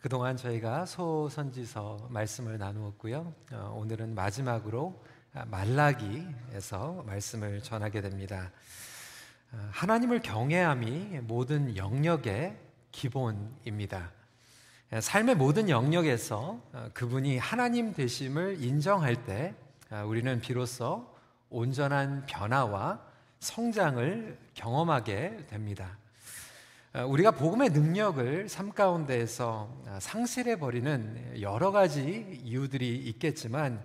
그동안 저희가 소선지서 말씀을 나누었고요. 어, 오늘은 마지막으로 말라기에서 말씀을 전하게 됩니다. 어, 하나님을 경외함이 모든 영역의 기본입니다. 삶의 모든 영역에서 어, 그분이 하나님 되심을 인정할 때 우리는 비로소 온전한 변화와 성장을 경험하게 됩니다. 어, 우리가 복음의 능력을 삶 가운데에서 어, 상실해 버리는 여러 가지 이유들이 있겠지만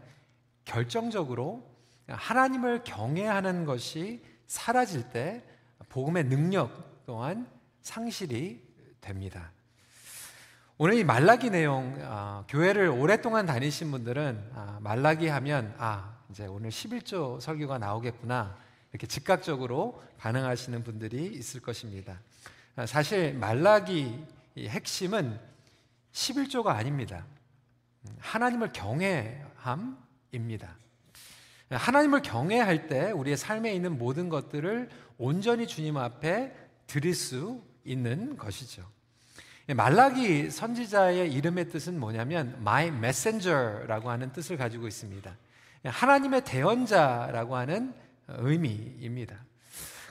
결정적으로 하나님을 경외하는 것이 사라질 때 복음의 능력 또한 상실이 됩니다. 오늘 이 말라기 내용 어, 교회를 오랫동안 다니신 분들은 아, 말라기 하면 아 이제 오늘 11조 설교가 나오겠구나 이렇게 즉각적으로 반응하시는 분들이 있을 것입니다. 사실 말라기 핵심은 11조가 아닙니다. 하나님을 경외함입니다. 하나님을 경외할 때 우리의 삶에 있는 모든 것들을 온전히 주님 앞에 드릴 수 있는 것이죠. 말라기 선지자의 이름의 뜻은 뭐냐면 my messenger라고 하는 뜻을 가지고 있습니다. 하나님의 대언자라고 하는 의미입니다.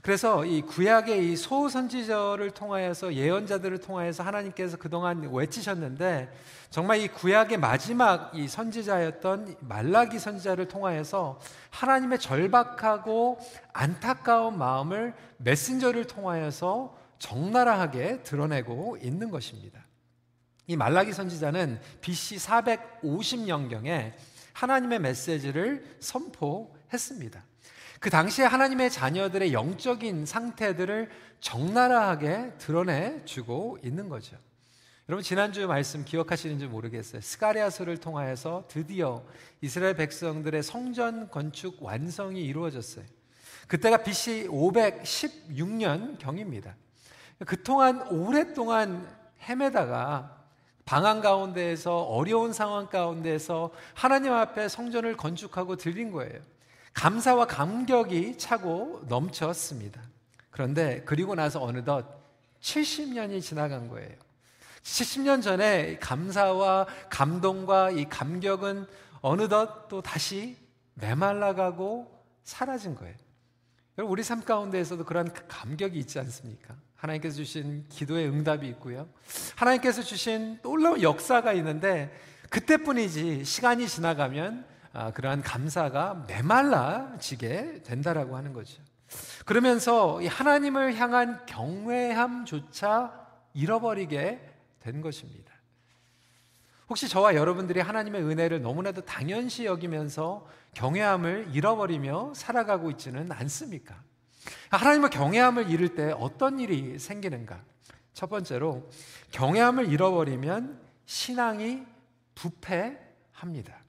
그래서 이 구약의 이 소선지자를 통하여서 예언자들을 통하여서 하나님께서 그동안 외치셨는데 정말 이 구약의 마지막 이 선지자였던 말라기 선지자를 통하여서 하나님의 절박하고 안타까운 마음을 메신저를 통하여서 적나라하게 드러내고 있는 것입니다. 이 말라기 선지자는 BC 450년경에 하나님의 메시지를 선포했습니다. 그 당시에 하나님의 자녀들의 영적인 상태들을 적나라하게 드러내 주고 있는 거죠. 여러분 지난주 말씀 기억하시는지 모르겠어요. 스가리아서를 통하여서 드디어 이스라엘 백성들의 성전 건축 완성이 이루어졌어요. 그때가 BC 516년 경입니다. 그동안 오랫동안 헤매다가 방황 가운데에서 어려운 상황 가운데에서 하나님 앞에 성전을 건축하고 들린 거예요. 감사와 감격이 차고 넘쳤습니다. 그런데 그리고 나서 어느덧 70년이 지나간 거예요. 70년 전에 감사와 감동과 이 감격은 어느덧 또 다시 메말라가고 사라진 거예요. 여러분, 우리 삶 가운데에서도 그런 감격이 있지 않습니까? 하나님께서 주신 기도의 응답이 있고요. 하나님께서 주신 놀라운 역사가 있는데 그때뿐이지 시간이 지나가면 아, 그러한 감사가 메말라지게 된다라고 하는 거죠. 그러면서 하나님을 향한 경외함조차 잃어버리게 된 것입니다. 혹시 저와 여러분들이 하나님의 은혜를 너무나도 당연시 여기면서 경외함을 잃어버리며 살아가고 있지는 않습니까? 하나님의 경외함을 잃을 때 어떤 일이 생기는가? 첫 번째로 경외함을 잃어버리면 신앙이 부패합니다.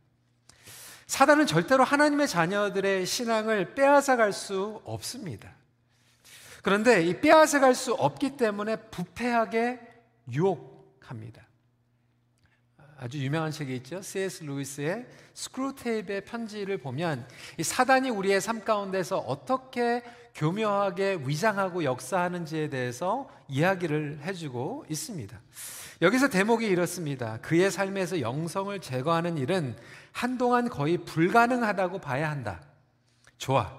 사단은 절대로 하나님의 자녀들의 신앙을 빼앗아 갈 수 없습니다. 그런데 이 빼앗아 갈 수 없기 때문에 부패하게 유혹합니다. 아주 유명한 책이 있죠. C.S. 루이스의 스크루테이프의 편지를 보면 이 사단이 우리의 삶 가운데서 어떻게 교묘하게 위장하고 역사하는지에 대해서 이야기를 해주고 있습니다. 여기서 대목이 이렇습니다. 그의 삶에서 영성을 제거하는 일은 한동안 거의 불가능하다고 봐야 한다. 좋아.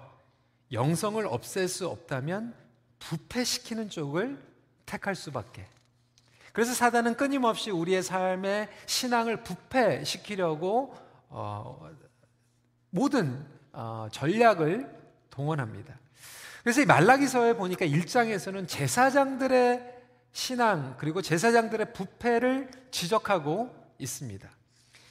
영성을 없앨 수 없다면 부패시키는 쪽을 택할 수밖에. 그래서 사단은 끊임없이 우리의 삶의 신앙을 부패시키려고 어, 모든 어, 전략을 동원합니다. 그래서 이 말라기서에 보니까 1장에서는 제사장들의 신앙 그리고 제사장들의 부패를 지적하고 있습니다.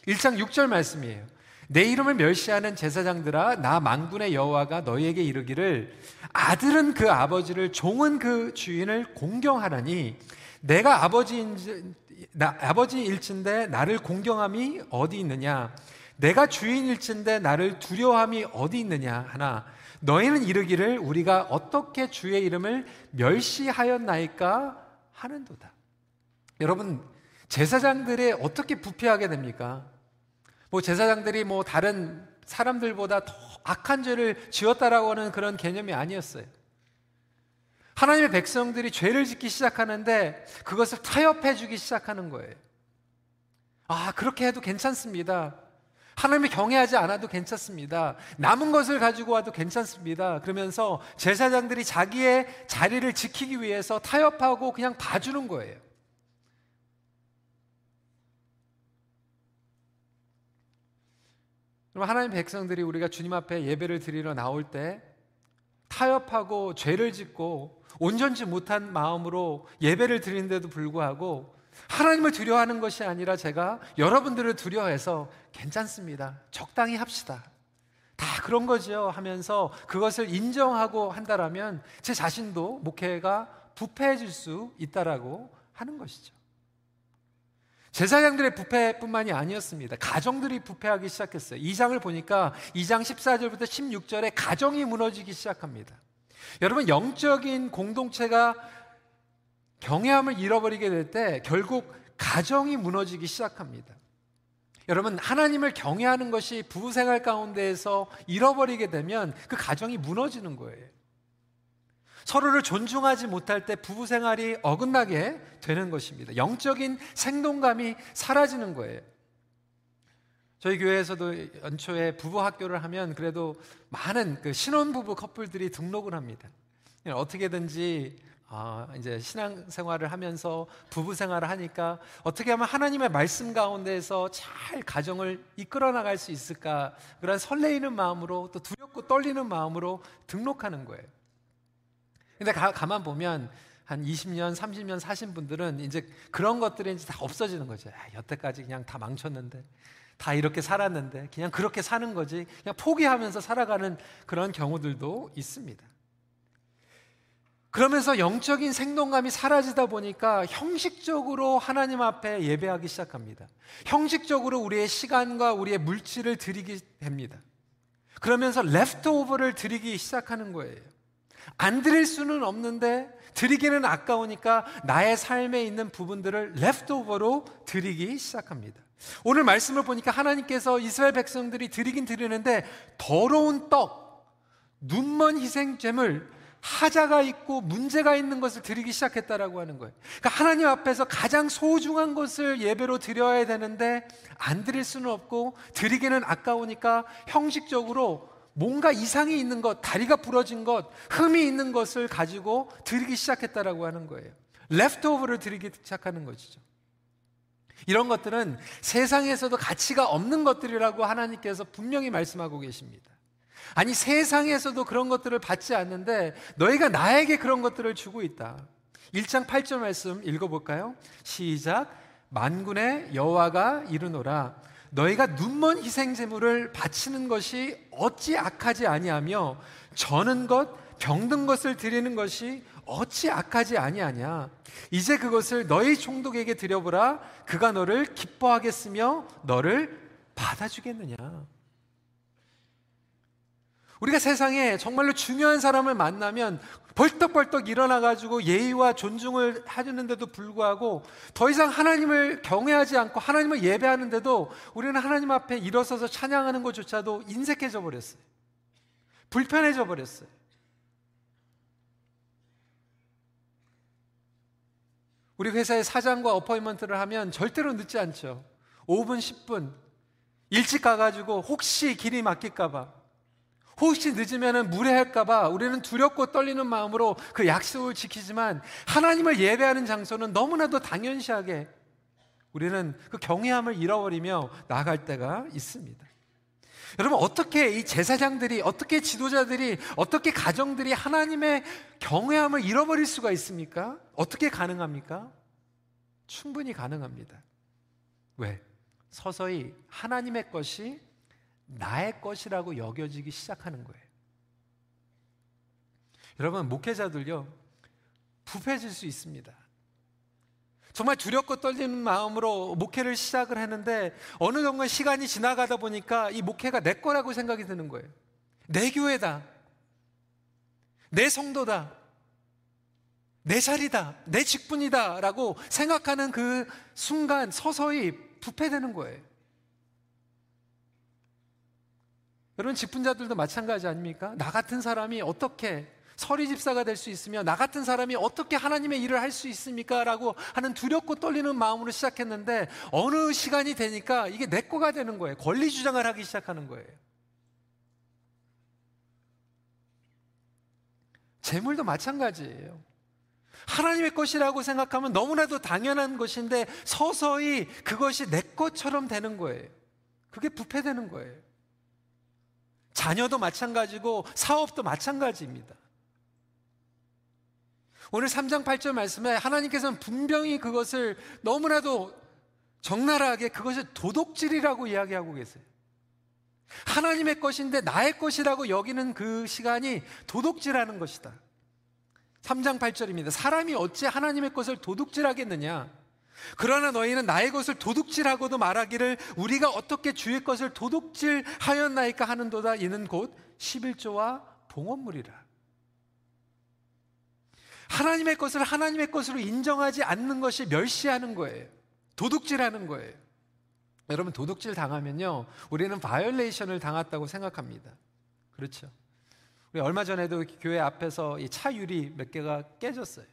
1장 6절 말씀이에요. 내 이름을 멸시하는 제사장들아 나 만군의 여호와가 너희에게 이르기를 아들은 그 아버지를 종은 그 주인을 공경하라니 내가 아버지인 나, 아버지일진데 나를 공경함이 어디 있느냐 내가 주인일진데 나를 두려함이 어디 있느냐 하나 너희는 이르기를 우리가 어떻게 주의 이름을 멸시하였나이까 하는도다. 여러분 제사장들이 어떻게 부패하게 됩니까? 뭐 제사장들이 뭐 다른 사람들보다 더 악한 죄를 지었다라고 하는 그런 개념이 아니었어요. 하나님의 백성들이 죄를 짓기 시작하는데 그것을 타협해 주기 시작하는 거예요. 아, 그렇게 해도 괜찮습니다. 하나님을 경외하지 않아도 괜찮습니다. 남은 것을 가지고 와도 괜찮습니다. 그러면서 제사장들이 자기의 자리를 지키기 위해서 타협하고 그냥 봐주는 거예요. 그럼 하나님 백성들이 우리가 주님 앞에 예배를 드리러 나올 때 타협하고 죄를 짓고 온전치 못한 마음으로 예배를 드리는데도 불구하고 하나님을 두려워하는 것이 아니라 제가 여러분들을 두려워해서 괜찮습니다. 적당히 합시다. 다 그런 거죠 하면서 그것을 인정하고 한다라면 제 자신도 목회가 부패해질 수 있다라고 하는 것이죠. 제사장들의 부패뿐만이 아니었습니다. 가정들이 부패하기 시작했어요. 2장을 보니까 2장 14절부터 16절에 가정이 무너지기 시작합니다. 여러분 영적인 공동체가 경외함을 잃어버리게 될 때 결국 가정이 무너지기 시작합니다. 여러분, 하나님을 경외하는 것이 부부 생활 가운데에서 잃어버리게 되면 그 가정이 무너지는 거예요. 서로를 존중하지 못할 때 부부 생활이 어긋나게 되는 것입니다. 영적인 생동감이 사라지는 거예요. 저희 교회에서도 연초에 부부 학교를 하면 그래도 많은 그 신혼부부 커플들이 등록을 합니다. 어떻게든지 아, 이제 신앙 생활을 하면서 부부 생활을 하니까 어떻게 하면 하나님의 말씀 가운데에서 잘 가정을 이끌어 나갈 수 있을까? 그런 설레이는 마음으로 또 두렵고 떨리는 마음으로 등록하는 거예요. 근데 가, 가만 보면 한 20년, 30년 사신 분들은 이제 그런 것들이 이제 다 없어지는 거죠. 아, 여태까지 그냥 다 망쳤는데, 다 이렇게 살았는데, 그냥 그렇게 사는 거지. 그냥 포기하면서 살아가는 그런 경우들도 있습니다. 그러면서 영적인 생동감이 사라지다 보니까 형식적으로 하나님 앞에 예배하기 시작합니다. 형식적으로 우리의 시간과 우리의 물질을 드리게 됩니다. 그러면서 레프트오버를 드리기 시작하는 거예요. 안 드릴 수는 없는데 드리기는 아까우니까 나의 삶에 있는 부분들을 레프트오버로 드리기 시작합니다. 오늘 말씀을 보니까 하나님께서 이스라엘 백성들이 드리긴 드리는데 더러운 떡, 눈먼 희생잼을 하자가 있고 문제가 있는 것을 드리기 시작했다라고 하는 거예요. 그러니까 하나님 앞에서 가장 소중한 것을 예배로 드려야 되는데 안 드릴 수는 없고 드리기는 아까우니까 형식적으로 뭔가 이상이 있는 것, 다리가 부러진 것, 흠이 있는 것을 가지고 드리기 시작했다라고 하는 거예요. 레프트오버를 드리기 시작하는 것이죠. 이런 것들은 세상에서도 가치가 없는 것들이라고 하나님께서 분명히 말씀하고 계십니다. 아니 세상에서도 그런 것들을 받지 않는데 너희가 나에게 그런 것들을 주고 있다. 1장 8절 말씀 읽어볼까요? 시작. 만군의 여호와가 이르노라. 너희가 눈먼 희생 제물을 바치는 것이 어찌 악하지 아니하며 저는 것 병든 것을 드리는 것이 어찌 악하지 아니하냐 이제 그것을 너희 총독에게 드려보라 그가 너를 기뻐하겠으며 너를 받아주겠느냐 우리가 세상에 정말로 중요한 사람을 만나면 벌떡벌떡 일어나가지고 예의와 존중을 해주는데도 불구하고 더 이상 하나님을 경외하지 않고 하나님을 예배하는데도 우리는 하나님 앞에 일어서서 찬양하는 것조차도 인색해져 버렸어요. 불편해져 버렸어요. 우리 회사의 사장과 어퍼이먼트를 하면 절대로 늦지 않죠. 5분, 10분. 일찍 가가지고 혹시 길이 막힐까봐. 혹시 늦으면 무례할까봐 우리는 두렵고 떨리는 마음으로 그 약속을 지키지만 하나님을 예배하는 장소는 너무나도 당연시하게 우리는 그 경외함을 잃어버리며 나아갈 때가 있습니다. 여러분, 어떻게 이 제사장들이, 어떻게 지도자들이, 어떻게 가정들이 하나님의 경외함을 잃어버릴 수가 있습니까? 어떻게 가능합니까? 충분히 가능합니다. 왜? 서서히 하나님의 것이 나의 것이라고 여겨지기 시작하는 거예요. 여러분, 목회자들요, 부패질 수 있습니다. 정말 두렵고 떨리는 마음으로 목회를 시작을 했는데 어느 정도 시간이 지나가다 보니까 이 목회가 내 거라고 생각이 드는 거예요. 내 교회다. 내 성도다. 내 자리다. 내 직분이다. 라고 생각하는 그 순간 서서히 부패되는 거예요. 여러분 직분자들도 마찬가지 아닙니까? 나 같은 사람이 어떻게 서리 집사가 될 수 있으며 나 같은 사람이 어떻게 하나님의 일을 할 수 있습니까? 라고 하는 두렵고 떨리는 마음으로 시작했는데 어느 시간이 되니까 이게 내 거가 되는 거예요. 권리 주장을 하기 시작하는 거예요. 재물도 마찬가지예요. 하나님의 것이라고 생각하면 너무나도 당연한 것인데 서서히 그것이 내 것처럼 되는 거예요. 그게 부패되는 거예요. 자녀도 마찬가지고 사업도 마찬가지입니다. 오늘 3장 8절 말씀에 하나님께서는 분명히 그것을 너무나도 적나라하게 그것을 도덕질이라고 이야기하고 계세요. 하나님의 것인데 나의 것이라고 여기는 그 시간이 도둑질하는 것이다. 3장 8절입니다. 사람이 어찌 하나님의 것을 도둑질하겠느냐? 그러나 너희는 나의 것을 도둑질하고도 말하기를 우리가 어떻게 주의 것을 도둑질하였나이까 하는도다 이는 곧 11조와 봉헌물이라. 하나님의 것을 하나님의 것으로 인정하지 않는 것이 멸시하는 거예요. 도둑질하는 거예요. 여러분 도둑질 당하면요. 우리는 violation을 당했다고 생각합니다. 그렇죠. 우리 얼마 전에도 교회 앞에서 이 차 유리 몇 개가 깨졌어요.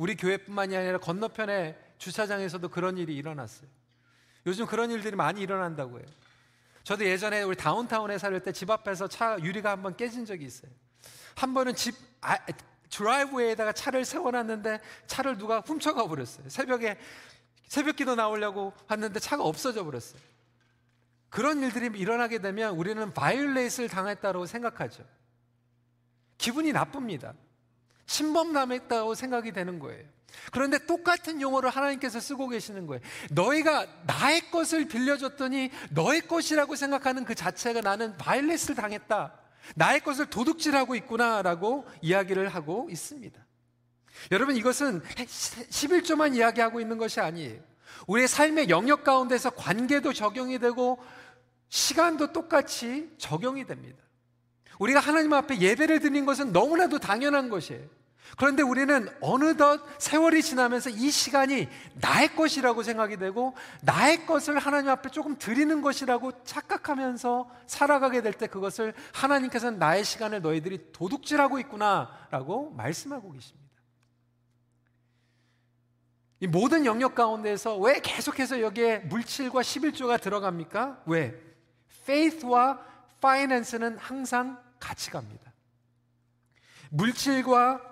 우리 교회뿐만이 아니라 건너편에 주차장에서도 그런 일이 일어났어요. 요즘 그런 일들이 많이 일어난다고 해요. 저도 예전에 우리 다운타운에 살 때 집 앞에서 차 유리가 한 번 깨진 적이 있어요. 한 번은 집 아, driveway에다가 차를 세워놨는데 차를 누가 훔쳐가 버렸어요. 새벽에 새벽기도 나오려고 왔는데 차가 없어져 버렸어요. 그런 일들이 일어나게 되면 우리는 violate를 당했다고 생각하죠. 기분이 나쁩니다. 침범당했다고 생각이 되는 거예요. 그런데 똑같은 용어를 하나님께서 쓰고 계시는 거예요. 너희가 나의 것을 빌려줬더니 너의 것이라고 생각하는 그 자체가 나는 violate를 당했다. 나의 것을 도둑질하고 있구나라고 이야기를 하고 있습니다. 여러분 이것은 11조만 이야기하고 있는 것이 아니에요. 우리의 삶의 영역 가운데서 관계도 적용이 되고 시간도 똑같이 적용이 됩니다. 우리가 하나님 앞에 예배를 드린 것은 너무나도 당연한 것이에요. 그런데 우리는 어느덧 세월이 지나면서 이 시간이 나의 것이라고 생각이 되고 나의 것을 하나님 앞에 조금 드리는 것이라고 착각하면서 살아가게 될 때 그것을 하나님께서는 나의 시간을 너희들이 도둑질하고 있구나라고 말씀하고 계십니다. 이 모든 영역 가운데서 왜 계속해서 여기에 물질과 11조가 들어갑니까? 왜? faith와 finance는 항상 같이 갑니다. 물질과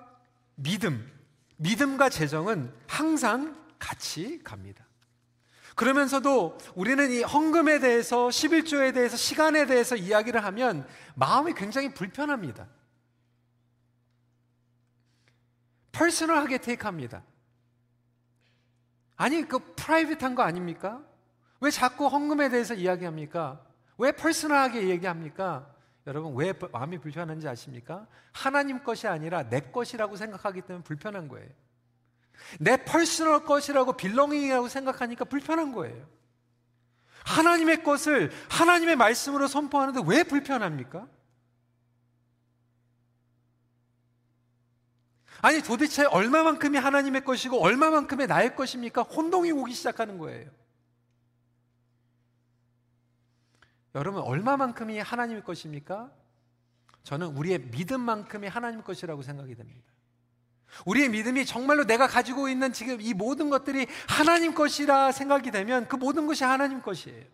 믿음, 믿음과 재정은 항상 같이 갑니다. 그러면서도 우리는 이 헌금에 대해서 11조에 대해서 시간에 대해서 이야기를 하면 마음이 굉장히 불편합니다. personal하게 take합니다. 아니 그 private한 거 아닙니까? 왜 자꾸 헌금에 대해서 이야기합니까? 왜 personal하게 얘기합니까? 여러분 왜 마음이 불편한지 아십니까? 하나님 것이 아니라 내 것이라고 생각하기 때문에 불편한 거예요. 내 personal 것이라고 belonging이라고 생각하니까 불편한 거예요. 하나님의 것을 하나님의 말씀으로 선포하는데 왜 불편합니까? 아니 도대체 얼마만큼이 하나님의 것이고 얼마만큼이 나의 것입니까? 혼동이 오기 시작하는 거예요. 여러분 얼마만큼이 하나님의 것입니까? 저는 우리의 믿음만큼이 하나님 것이라고 생각이 됩니다. 우리의 믿음이 정말로 내가 가지고 있는 지금 이 모든 것들이 하나님 것이라 생각이 되면 그 모든 것이 하나님 것이에요.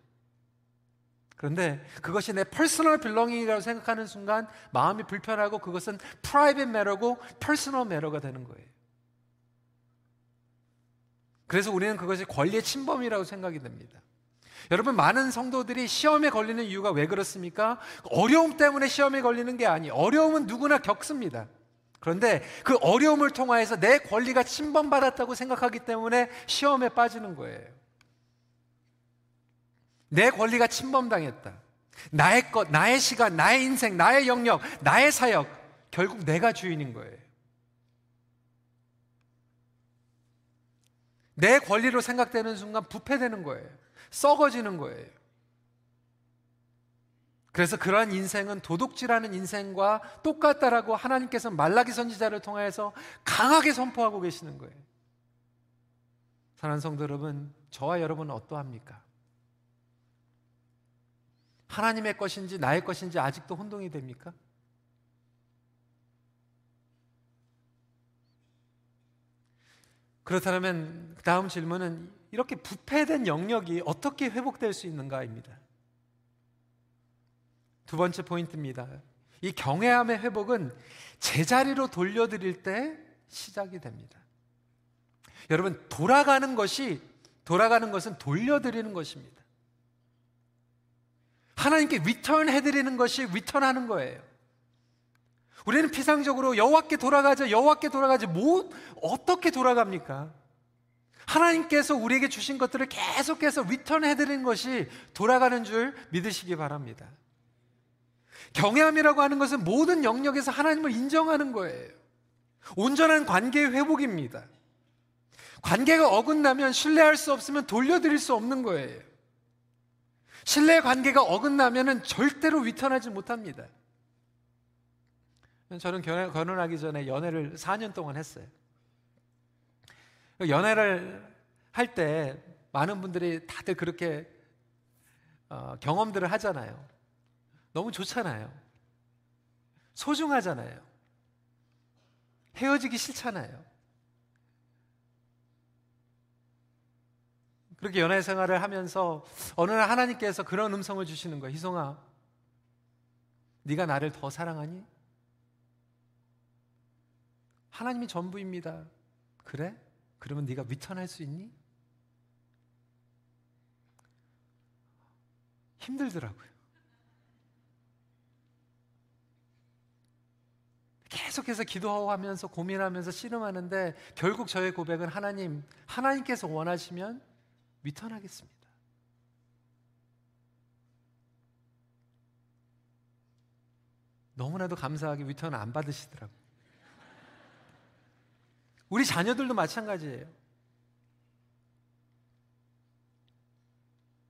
그런데 그것이 내 personal belonging이라고 생각하는 순간 마음이 불편하고 그것은 private matter고 personal matter가 되는 거예요. 그래서 우리는 그것이 권리의 침범이라고 생각이 됩니다. 여러분 많은 성도들이 시험에 걸리는 이유가 왜 그렇습니까? 어려움 때문에 시험에 걸리는 게 아니. 어려움은 누구나 겪습니다. 그런데 그 어려움을 통하여서 내 권리가 침범받았다고 생각하기 때문에 시험에 빠지는 거예요. 내 권리가 침범당했다. 나의 것, 나의 시간, 나의 인생, 나의 영역, 나의 사역, 결국 내가 주인인 거예요. 내 권리로 생각되는 순간 부패되는 거예요. 썩어지는 거예요. 그래서 그러한 인생은 도둑질하는 인생과 똑같다라고 하나님께서 말라기 선지자를 통해서 강하게 선포하고 계시는 거예요. 사랑하는 성도 여러분, 저와 여러분은 어떠합니까? 하나님의 것인지 나의 것인지 아직도 혼동이 됩니까? 그렇다면 그 다음 질문은 이렇게 부패된 영역이 어떻게 회복될 수 있는가입니다. 두 번째 포인트입니다. 이 경외함의 회복은 제자리로 돌려드릴 때 시작이 됩니다. 여러분, 돌아가는 것이, 돌아가는 것은 돌려드리는 것입니다. 하나님께 return 해드리는 것이 return하는 거예요. 우리는 피상적으로 여호와께 돌아가자, 여호와께 돌아가자. 뭐 어떻게 돌아갑니까? 하나님께서 우리에게 주신 것들을 계속해서 return 해드리는 것이 돌아가는 줄 믿으시기 바랍니다. 경외함이라고 하는 것은 모든 영역에서 하나님을 인정하는 거예요. 온전한 관계의 회복입니다. 관계가 어긋나면 신뢰할 수 없으면 돌려드릴 수 없는 거예요. 신뢰 관계가 어긋나면 절대로 return하지 못합니다. 저는 결혼하기 전에 연애를 4년 동안 했어요. 연애를 할 때 많은 분들이 다들 그렇게 어, 경험들을 하잖아요. 너무 좋잖아요. 소중하잖아요. 헤어지기 싫잖아요. 그렇게 연애 생활을 하면서 어느 날 하나님께서 그런 음성을 주시는 거예요. 희송아, 네가 나를 더 사랑하니? 하나님이 전부입니다. 그래? 그러면 네가 위턴할 수 있니? 힘들더라고요. 계속해서 기도하면서 고민하면서 씨름하는데 결국 저의 고백은 하나님, 하나님께서 원하시면 위턴하겠습니다. 너무나도 감사하게 return 안 받으시더라고요. 우리 자녀들도 마찬가지예요.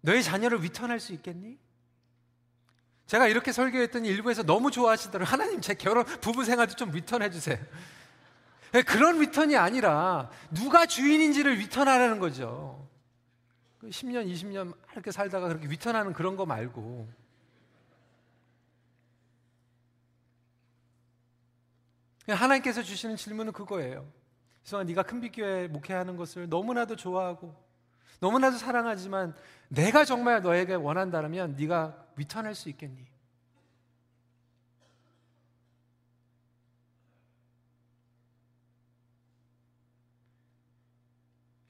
너희 자녀를 return할 수 있겠니? 제가 이렇게 설교했더니 일부에서 너무 좋아하시더라고요. 하나님, 제 결혼, 부부 생활도 좀 return해 주세요. 네, 그런 return이 아니라 누가 주인인지를 return하라는 거죠. 10년, 그 20년 이렇게 살다가 그렇게 return하는 그런 거 말고. 하나님께서 주시는 질문은 그거예요. 희성아, 네가 큰빛교회 목회하는 것을 너무나도 좋아하고 너무나도 사랑하지만 내가 정말 너에게 원한다면 네가 위턴할 수 있겠니?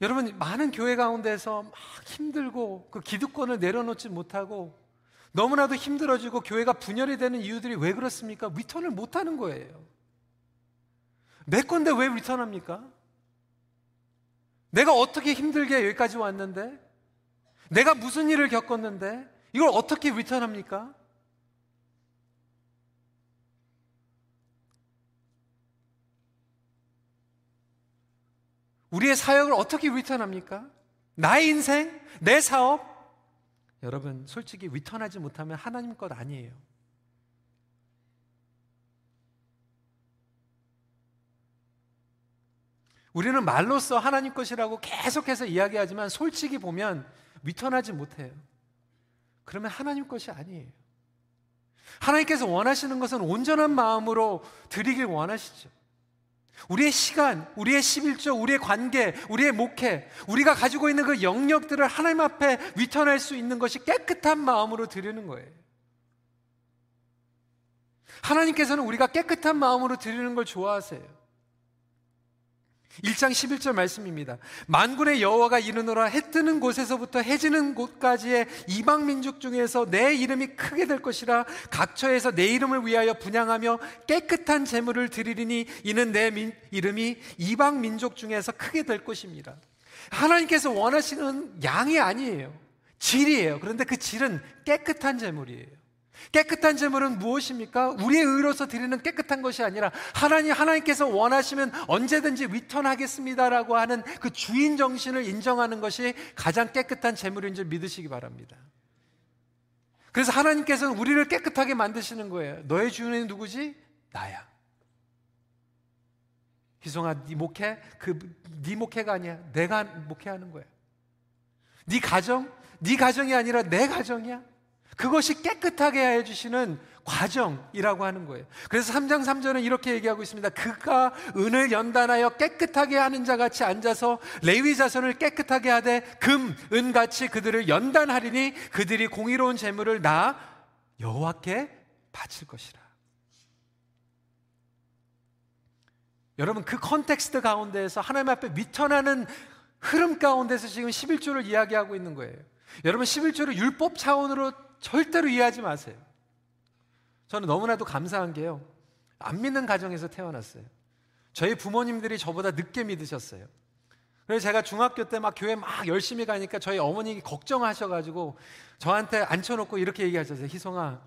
여러분 많은 교회 가운데서 막 힘들고 그 기득권을 내려놓지 못하고 너무나도 힘들어지고 교회가 분열이 되는 이유들이 왜 그렇습니까? 리턴을 못하는 거예요. 내 건데 왜 리턴합니까? 내가 어떻게 힘들게 여기까지 왔는데? 내가 무슨 일을 겪었는데? 이걸 어떻게 리턴합니까? 우리의 사역을 어떻게 리턴합니까? 나의 인생, 내 사업? 여러분, 솔직히 리턴하지 못하면 하나님 것 아니에요. 우리는 말로써 하나님 것이라고 계속해서 이야기하지만 솔직히 보면 리턴하지 못해요. 그러면 하나님 것이 아니에요. 하나님께서 원하시는 것은 온전한 마음으로 드리길 원하시죠. 우리의 시간, 우리의 11조, 우리의 관계, 우리의 목회, 우리가 가지고 있는 그 영역들을 하나님 앞에 리턴할 수 있는 것이 깨끗한 마음으로 드리는 거예요. 하나님께서는 우리가 깨끗한 마음으로 드리는 걸 좋아하세요. 1장 11절 말씀입니다. 만군의 여호와가 이르노라 해 뜨는 곳에서부터 해 지는 곳까지의 이방 민족 중에서 내 이름이 크게 될 것이라 각처에서 내 이름을 위하여 분양하며 깨끗한 제물을 드리리니 이는 내 민, 이름이 이방 민족 중에서 크게 될 것입니다. 하나님께서 원하시는 양이 아니에요. 질이에요. 그런데 그 질은 깨끗한 제물이에요. 깨끗한 제물은 무엇입니까? 우리의 의로서 드리는 깨끗한 것이 아니라 하나님 하나님께서 원하시면 언제든지 위턴하겠습니다라고 하는 그 주인 정신을 인정하는 것이 가장 깨끗한 제물인 줄 믿으시기 바랍니다. 그래서 하나님께서는 우리를 깨끗하게 만드시는 거예요. 너의 주인은 누구지? 나야. 희송아, 네 목회 그네 목회가 아니야. 내가 목회하는 거야. 네 가정, 네 가정이 아니라 내 가정이야. 그것이 깨끗하게 해 주시는 과정이라고 하는 거예요. 그래서 3장 3절은 이렇게 얘기하고 있습니다. 그가 은을 연단하여 깨끗하게 하는 자 같이 앉아서 레위 자손을 깨끗하게 하되 금, 은 같이 그들을 연단하리니 그들이 공의로운 제물을 나 여호와께 바칠 것이라. 여러분 그 context 가운데에서 하나님 앞에 미천하는 흐름 가운데서 지금 11조를 이야기하고 있는 거예요. 여러분 11조를 율법 차원으로 절대로 이해하지 마세요. 저는 너무나도 감사한 게요. 안 믿는 가정에서 태어났어요. 저희 부모님들이 저보다 늦게 믿으셨어요. 그래서 제가 중학교 때 막 교회 막 열심히 가니까 저희 어머니 걱정하셔가지고 저한테 앉혀놓고 이렇게 얘기하셨어요. 희성아,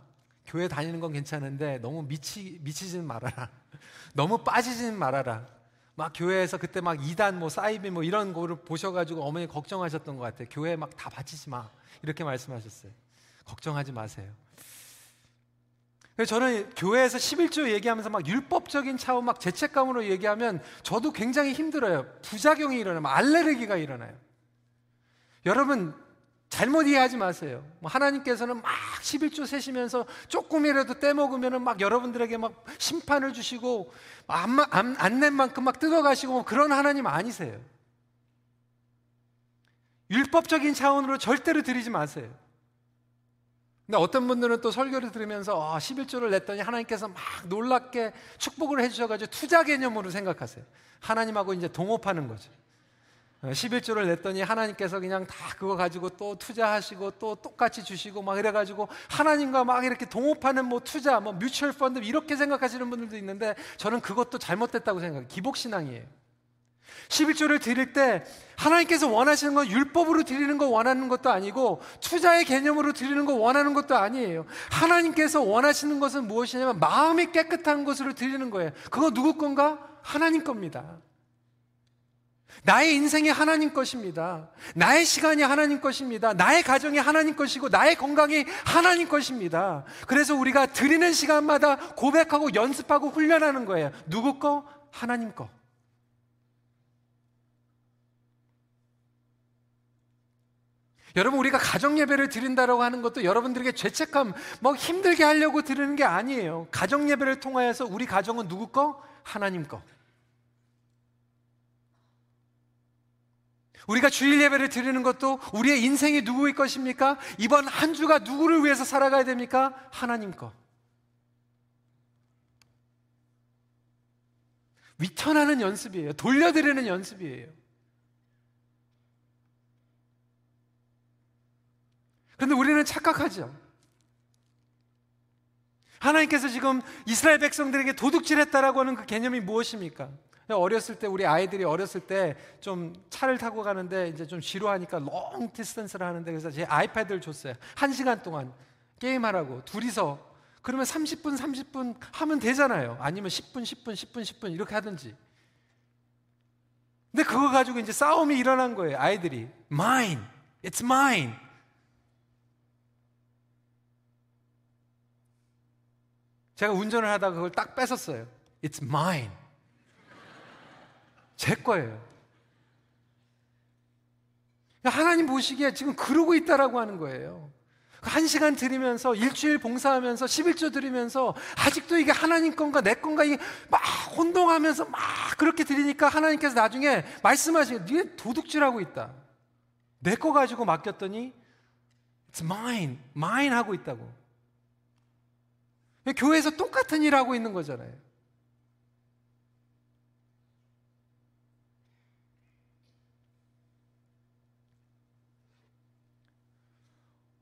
교회 다니는 건 괜찮은데 너무 미치, 미치지는 말아라. 너무 빠지지는 말아라. 막 교회에서 그때 막 이단 뭐 사이비 뭐 이런 거를 보셔가지고 어머니 걱정하셨던 것 같아요. 교회 막 다 바치지 마. 이렇게 말씀하셨어요. 걱정하지 마세요. 저는 교회에서 11조 얘기하면서 막 율법적인 차원 막 죄책감으로 얘기하면 저도 굉장히 힘들어요. 부작용이 일어나요. 알레르기가 일어나요. 여러분, 잘못 이해하지 마세요. 뭐 하나님께서는 막 11조 세시면서 조금이라도 떼먹으면 막 여러분들에게 막 심판을 주시고 안낸 만큼 막 뜯어가시고 뭐 그런 하나님 아니세요. 율법적인 차원으로 절대로 드리지 마세요. 근데 어떤 분들은 또 설교를 들으면서 아, 11조를 냈더니 하나님께서 막 놀랍게 축복을 해주셔가지고 투자 개념으로 생각하세요. 하나님하고 이제 동업하는 거죠. 11조를 냈더니 하나님께서 그냥 다 그거 가지고 또 투자하시고 또 똑같이 주시고 막 이래가지고 하나님과 막 이렇게 동업하는 뭐 투자, 뭐 뮤추얼 펀드 이렇게 생각하시는 분들도 있는데 저는 그것도 잘못됐다고 생각해요. 기복신앙이에요. 11조를 드릴 때 하나님께서 원하시는 건 율법으로 드리는 거 원하는 것도 아니고 투자의 개념으로 드리는 거 원하는 것도 아니에요. 하나님께서 원하시는 것은 무엇이냐면 마음이 깨끗한 것으로 드리는 거예요. 그거 누구 건가? 하나님 겁니다. 나의 인생이 하나님 것입니다. 나의 시간이 하나님 것입니다. 나의 가정이 하나님 것이고 나의 건강이 하나님 것입니다. 그래서 우리가 드리는 시간마다 고백하고 연습하고 훈련하는 거예요. 누구 거? 하나님 거. 여러분 우리가 가정 예배를 드린다라고 하는 것도 여러분들에게 죄책감 뭐 힘들게 하려고 드리는 게 아니에요. 가정 예배를 통하여서 우리 가정은 누구 거? 하나님 거. 우리가 주일 예배를 드리는 것도 우리의 인생이 누구의 것입니까? 이번 한 주가 누구를 위해서 살아가야 됩니까? 하나님 거. 위천하는 연습이에요. 돌려드리는 연습이에요. 그런데 우리는 착각하죠. 하나님께서 지금 이스라엘 백성들에게 도둑질했다라고 하는 그 개념이 무엇입니까? 어렸을 때 우리 아이들이 어렸을 때 좀 차를 타고 가는데 이제 좀 지루하니까 long distance를 하는데 그래서 제 아이패드를 줬어요. 한 시간 동안 게임하라고 둘이서 그러면 30분 30분 하면 되잖아요. 아니면 10분 10분 10분 10분 이렇게 하든지. 근데 그거 가지고 이제 싸움이 일어난 거예요. 아이들이 mine, it's mine. 제가 운전을 하다가 그걸 딱 뺏었어요. It's mine. 제 거예요. 하나님 보시기에 지금 그러고 있다라고 하는 거예요. 한 시간 드리면서 일주일 봉사하면서 11조 드리면서 아직도 이게 하나님 건가 내 건가 막 혼동하면서 막 그렇게 드리니까 하나님께서 나중에 말씀하시는 네 도둑질하고 있다. 내 거 가지고 맡겼더니 it's mine, mine 하고 있다고. 교회에서 똑같은 일 하고 있는 거잖아요.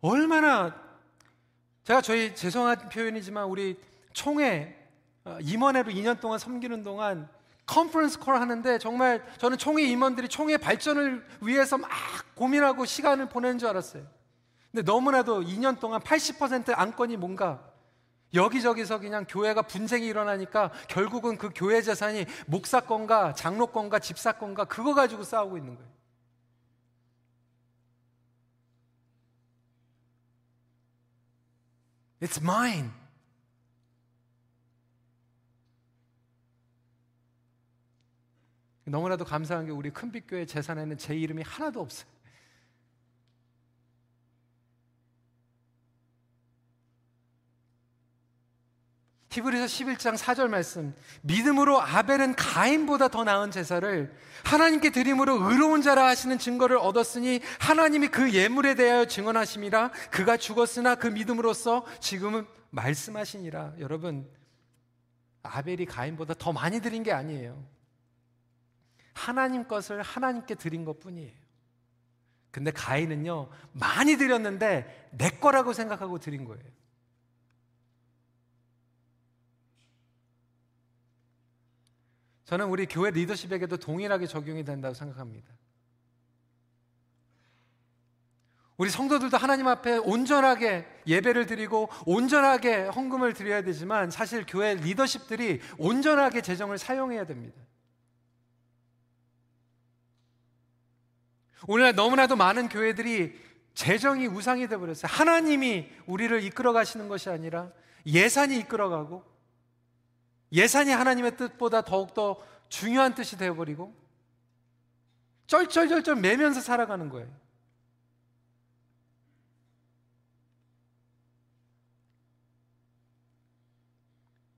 얼마나 제가 저희 죄송한 표현이지만 우리 총회 어, 임원회로 2년 동안 섬기는 동안 컨퍼런스 콜 하는데 정말 저는 총회 임원들이 총회 발전을 위해서 막 고민하고 시간을 보내는 줄 알았어요. 근데 너무나도 2년 동안 80% 안건이 뭔가 여기저기서 그냥 교회가 분쟁이 일어나니까 결국은 그 교회 재산이 목사건과 장로건과 집사건과 그거 가지고 싸우고 있는 거예요. It's mine. 너무나도 감사한 게 우리 큰빛교회 재산에는 제 이름이 하나도 없어요. 히브리서 11장 4절 말씀. 믿음으로 아벨은 가인보다 더 나은 제사를 하나님께 드림으로 의로운 자라 하시는 증거를 얻었으니 하나님이 그 예물에 대하여 증언하심이라 그가 죽었으나 그 믿음으로써 지금은 말씀하시니라. 여러분, 아벨이 가인보다 더 많이 드린 게 아니에요. 하나님 것을 하나님께 드린 것 뿐이에요. 근데 가인은요, 많이 드렸는데 내 거라고 생각하고 드린 거예요. 저는 우리 교회 리더십에게도 동일하게 적용이 된다고 생각합니다. 우리 성도들도 하나님 앞에 온전하게 예배를 드리고 온전하게 헌금을 드려야 되지만 사실 교회 리더십들이 온전하게 재정을 사용해야 됩니다. 오늘날 너무나도 많은 교회들이 재정이 우상이 되어버렸어요. 하나님이 우리를 이끌어 가시는 것이 아니라 예산이 이끌어가고 예산이 하나님의 뜻보다 더욱더 중요한 뜻이 되어버리고 쩔쩔쩔쩔 매면서 살아가는 거예요.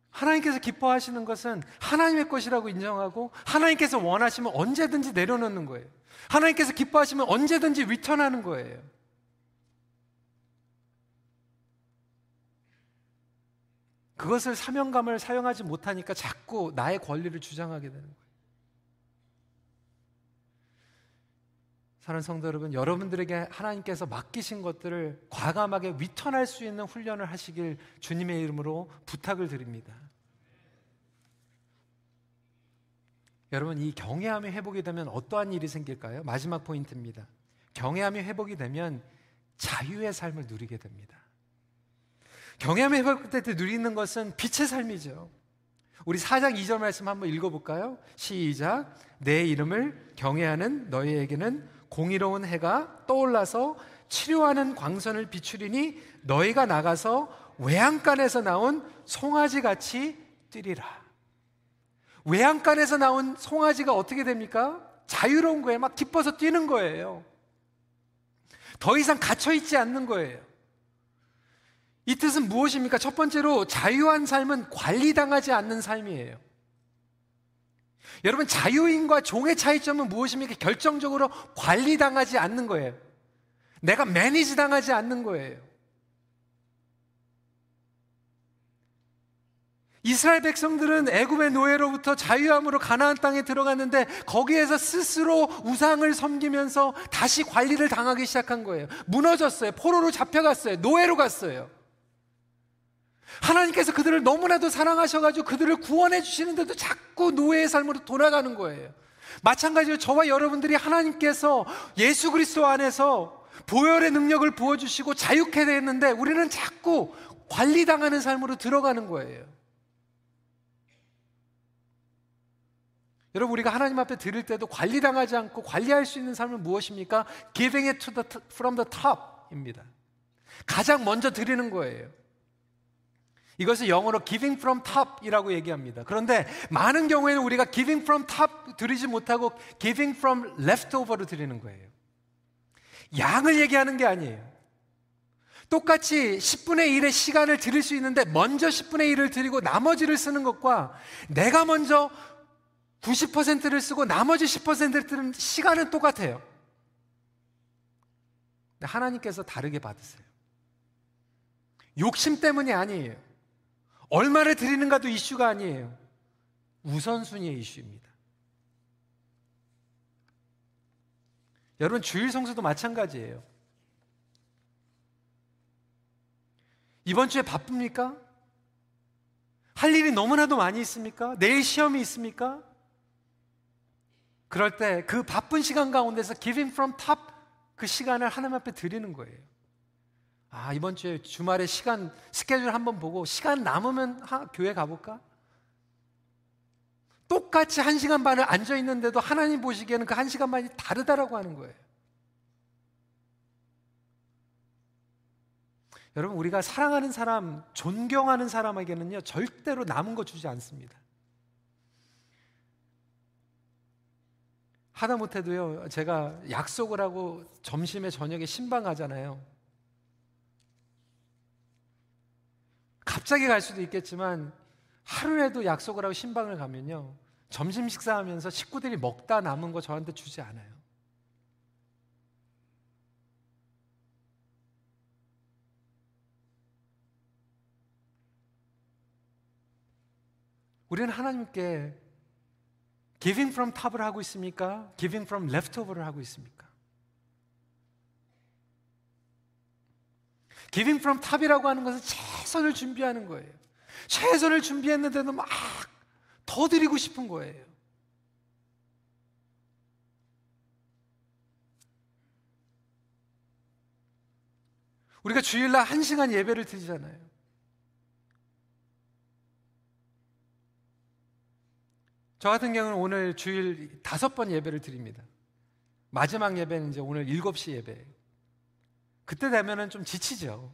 하나님께서 기뻐하시는 것은 하나님의 것이라고 인정하고 하나님께서 원하시면 언제든지 내려놓는 거예요. 하나님께서 기뻐하시면 언제든지 리턴하는 거예요. 그것을 사명감을 사용하지 못하니까 자꾸 나의 권리를 주장하게 되는 거예요. 사는 성도 여러분, 여러분들에게 하나님께서 맡기신 것들을 과감하게 위턴할 수 있는 훈련을 하시길 주님의 이름으로 부탁을 드립니다. 여러분, 이 경외함이 회복이 되면 어떠한 일이 생길까요? 마지막 포인트입니다. 경외함이 회복이 되면 자유의 삶을 누리게 됩니다. 경외함 회복될 때 누리는 것은 빛의 삶이죠. 우리 4장 2절 말씀 한번 읽어볼까요? 시작. 내 이름을 경외하는 너희에게는 공의로운 해가 떠올라서 치료하는 광선을 비추리니 너희가 나가서 외양간에서 나온 송아지 같이 뛰리라. 외양간에서 나온 송아지가 어떻게 됩니까? 자유로운 거예요. 막 기뻐서 뛰는 거예요. 더 이상 갇혀있지 않는 거예요. 이 뜻은 무엇입니까? 첫 번째로 자유한 삶은 관리당하지 않는 삶이에요. 여러분, 자유인과 종의 차이점은 무엇입니까? 결정적으로 관리당하지 않는 거예요. 내가 매니지 당하지 않는 거예요. 이스라엘 백성들은 애굽의 노예로부터 자유함으로 가나안 땅에 들어갔는데 거기에서 스스로 우상을 섬기면서 다시 관리를 당하기 시작한 거예요. 무너졌어요. 포로로 잡혀갔어요. 노예로 갔어요. 하나님께서 그들을 너무나도 사랑하셔가지고 그들을 구원해 주시는데도 자꾸 노예의 삶으로 돌아가는 거예요. 마찬가지로 저와 여러분들이 하나님께서 예수 그리스도 안에서 보혈의 능력을 부어주시고 자유케 됐는데 우리는 자꾸 관리당하는 삶으로 들어가는 거예요. 여러분 우리가 하나님 앞에 드릴 때도 관리당하지 않고 관리할 수 있는 삶은 무엇입니까? Giving it to the, from the top입니다. 가장 먼저 드리는 거예요. 이것을 영어로 giving from top이라고 얘기합니다. 그런데 많은 경우에는 우리가 giving from top 드리지 못하고 giving from leftover로 드리는 거예요. 양을 얘기하는 게 아니에요. 똑같이 10분의 1의 시간을 드릴 수 있는데 먼저 10분의 1을 드리고 나머지를 쓰는 것과 내가 먼저 90%를 쓰고 나머지 10%를 쓰는 시간은 똑같아요. 하나님께서 다르게 받으세요. 욕심 때문이 아니에요. 얼마를 드리는가도 이슈가 아니에요. 우선순위의 이슈입니다. 여러분, 주일 성수도 마찬가지예요. 이번 주에 바쁩니까? 할 일이 너무나도 많이 있습니까? 내일 시험이 있습니까? 그럴 때 그 바쁜 시간 가운데서 giving from top 그 시간을 하나님 앞에 드리는 거예요. 아, 이번 주에 주말에 시간, 스케줄 한번 보고 시간 남으면 하, 교회 가볼까? 똑같이 한 시간 반을 앉아 있는데도 하나님 보시기에는 그 한 시간 반이 다르다라고 하는 거예요. 여러분, 우리가 사랑하는 사람, 존경하는 사람에게는요, 절대로 남은 거 주지 않습니다. 하다 못해도요, 제가 약속을 하고 점심에 저녁에 신방 가잖아요. 갑자기 갈 수도 있겠지만 하루에도 약속을 하고 신방을 가면요. 점심 식사하면서 식구들이 먹다 남은 거 저한테 주지 않아요. 우리는 하나님께 giving from top을 하고 있습니까? giving from leftover를 하고 있습니까? Giving from top이라고 하는 것은 최선을 준비하는 거예요. 최선을 준비했는데도 막 더 드리고 싶은 거예요. 우리가 주일날 한 시간 예배를 드리잖아요. 저 같은 경우는 오늘 주일 다섯 번 예배를 드립니다. 마지막 예배는 이제 오늘 일곱 시 예배예요. 그때 되면은 좀 지치죠.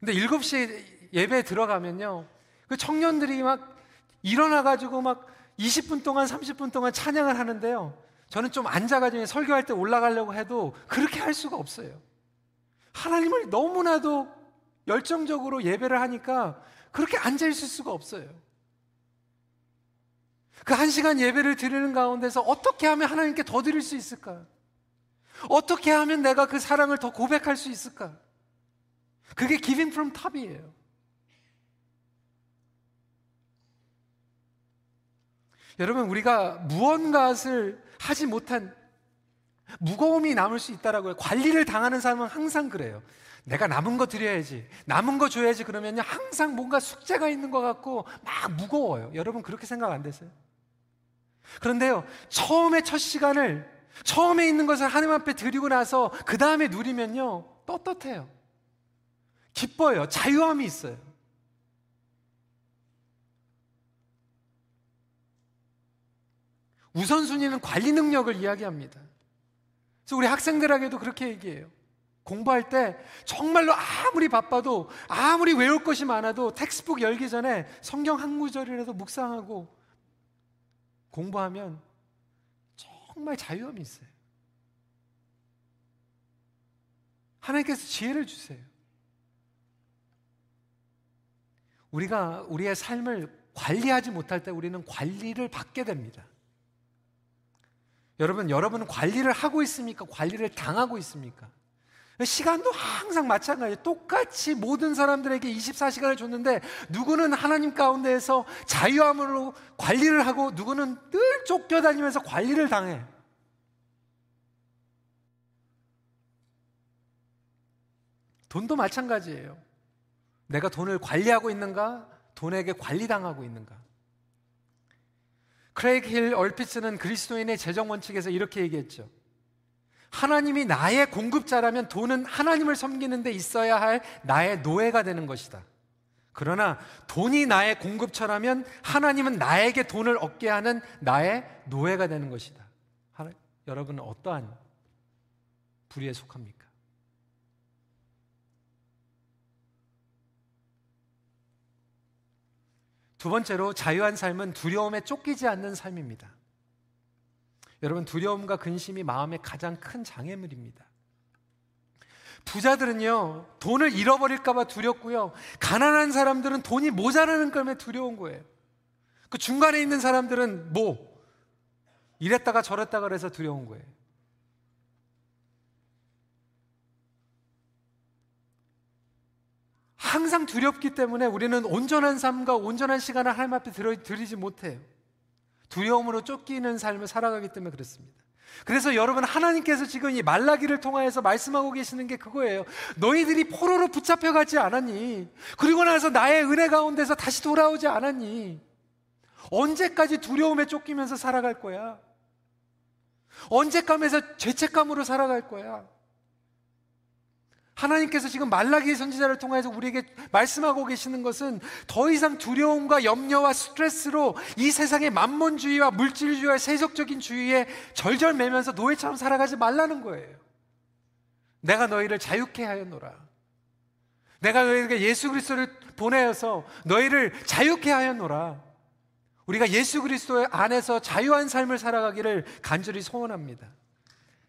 근데 일곱 시 예배 들어가면요. 그 청년들이 막 일어나가지고 막 20분 동안, 30분 동안 찬양을 하는데요. 저는 좀 앉아가지고 설교할 때 올라가려고 해도 그렇게 할 수가 없어요. 하나님을 너무나도 열정적으로 예배를 하니까 그렇게 앉아있을 수가 없어요. 그 한 시간 예배를 드리는 가운데서 어떻게 하면 하나님께 더 드릴 수 있을까? 어떻게 하면 내가 그 사랑을 더 고백할 수 있을까? 그게 giving from top이에요. 여러분, 우리가 무언가를 하지 못한 무거움이 남을 수 있다라고요. 관리를 당하는 사람은 항상 그래요. 내가 남은 거 드려야지. 남은 거 줘야지. 그러면요. 항상 뭔가 숙제가 있는 것 같고 막 무거워요. 여러분, 그렇게 생각 안 되세요? 그런데요, 처음에 첫 시간을, 처음에 있는 것을 하나님 앞에 드리고 나서 그 다음에 누리면요, 떳떳해요. 기뻐요. 자유함이 있어요. 우선순위는 관리 능력을 이야기합니다. 그래서 우리 학생들에게도 그렇게 얘기해요. 공부할 때 정말로 아무리 바빠도 아무리 외울 것이 많아도 텍스북 열기 전에 성경 한 구절이라도 묵상하고 공부하면 정말 자유함이 있어요. 하나님께서 지혜를 주세요. 우리가 우리의 삶을 관리하지 못할 때 우리는 관리를 받게 됩니다. 여러분, 여러분은 관리를 하고 있습니까? 관리를 당하고 있습니까? 시간도 항상 마찬가지예요. 똑같이 모든 사람들에게 24시간을 줬는데 누구는 하나님 가운데에서 자유함으로 관리를 하고 누구는 늘 쫓겨다니면서 관리를 당해. 돈도 마찬가지예요. 내가 돈을 관리하고 있는가? 돈에게 관리당하고 있는가? 크레이크 힐 얼피츠는 그리스도인의 재정 원칙에서 이렇게 얘기했죠. 하나님이 나의 공급자라면 돈은 하나님을 섬기는 데 있어야 할 나의 노예가 되는 것이다. 그러나 돈이 나의 공급처라면 하나님은 나에게 돈을 얻게 하는 나의 노예가 되는 것이다. 여러분은 어떠한 불의에 속합니까? 두 번째로 자유한 삶은 두려움에 쫓기지 않는 삶입니다. 여러분 두려움과 근심이 마음의 가장 큰 장애물입니다. 부자들은요, 돈을 잃어버릴까봐 두렵고요. 가난한 사람들은 돈이 모자라는 것에 두려운 거예요. 그 중간에 있는 사람들은 뭐, 이랬다가 저랬다가 그래서 두려운 거예요. 항상 두렵기 때문에 우리는 온전한 삶과 온전한 시간을 하나님 앞에 드리지 못해요. 두려움으로 쫓기는 삶을 살아가기 때문에 그렇습니다. 그래서 여러분 하나님께서 지금 이 말라기를 통하여서 말씀하고 계시는 게 그거예요. 너희들이 포로로 붙잡혀 가지 않았니? 그리고 나서 나의 은혜 가운데서 다시 돌아오지 않았니? 언제까지 두려움에 쫓기면서 살아갈 거야? 언제까지면서 죄책감으로 살아갈 거야? 하나님께서 지금 말라기 선지자를 통해서 우리에게 말씀하고 계시는 것은 더 이상 두려움과 염려와 스트레스로 이 세상의 만몬주의와 물질주의와 세속적인 주의에 절절매면서 노예처럼 살아가지 말라는 거예요. 내가 너희를 자유케 하였노라. 내가 너희에게 예수 그리스도를 보내어서 너희를 자유케 하였노라. 우리가 예수 그리스도 안에서 자유한 삶을 살아가기를 간절히 소원합니다.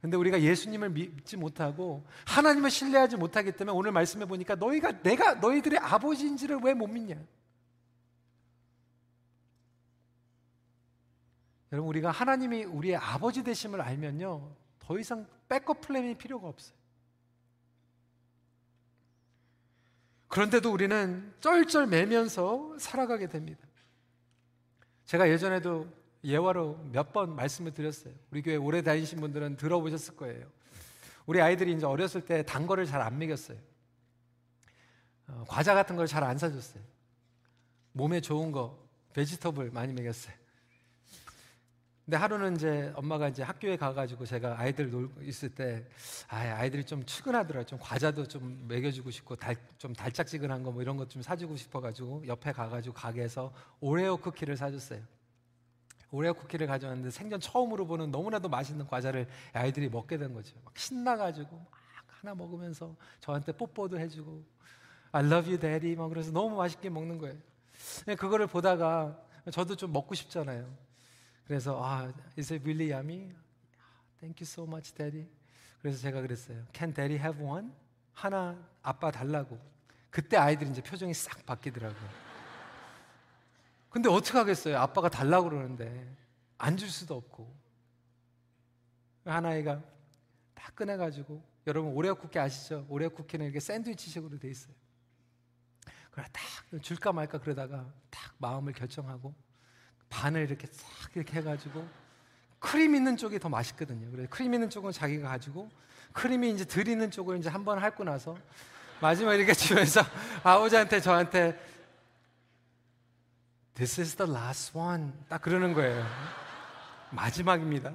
근데 우리가 예수님을 믿지 못하고 하나님을 신뢰하지 못하기 때문에 오늘 말씀해 보니까 너희가 내가 너희들의 아버지인지를 왜 못 믿냐? 여러분 우리가 하나님이 우리의 아버지 되심을 알면요 더 이상 백업 플랜이 필요가 없어요. 그런데도 우리는 쩔쩔매면서 살아가게 됩니다. 제가 예전에도 예화로 몇 번 말씀을 드렸어요. 우리 교회 오래 다니신 분들은 들어보셨을 거예요. 우리 아이들이 이제 어렸을 때 단 거를 잘 안 먹였어요. 어, 과자 같은 걸 잘 안 사줬어요. 몸에 좋은 거, 베지터블 많이 먹였어요. 근데 하루는 이제 엄마가 이제 학교에 가가지고 제가 아이들 놀고 있을 때, 아, 아이들이 좀 출근하더라. 좀 과자도 좀 먹여주고 싶고, 달, 좀 달짝지근한 거 뭐 이런 것 좀 사주고 싶어가지고, 옆에 가가지고 가게에서 오레오 쿠키를 사줬어요. 오레오 쿠키를 가져왔는데 생전 처음으로 보는 너무나도 맛있는 과자를 아이들이 먹게 된 거죠. 막 신나가지고 막 하나 먹으면서 저한테 뽀뽀도 해주고, I love you, daddy. 막 그래서 너무 맛있게 먹는 거예요. 그거를 보다가 저도 좀 먹고 싶잖아요. 그래서 아, is it really yummy? Thank you so much, daddy. 그래서 제가 그랬어요. Can daddy have one? 하나 아빠 달라고. 그때 아이들이 이제 표정이 싹 바뀌더라고요. 근데 어떻게 하겠어요? 아빠가 달라고 그러는데 안 줄 수도 없고. 하나이가 딱 꺼내가지고 여러분 오레오 쿠키 아시죠? 오레오 쿠키는 이렇게 샌드위치식으로 돼 있어요. 그래 딱 줄까 말까 그러다가 딱 마음을 결정하고 반을 이렇게 싹 이렇게 해가지고 크림 있는 쪽이 더 맛있거든요. 그래서 크림 있는 쪽은 자기가 가지고 크림이 이제 들 있는 쪽을 이제 한 번 핥고 나서 마지막에 이렇게 주면서 아버지한테 저한테 This is the last one. 딱 그러는 거예요. 마지막입니다.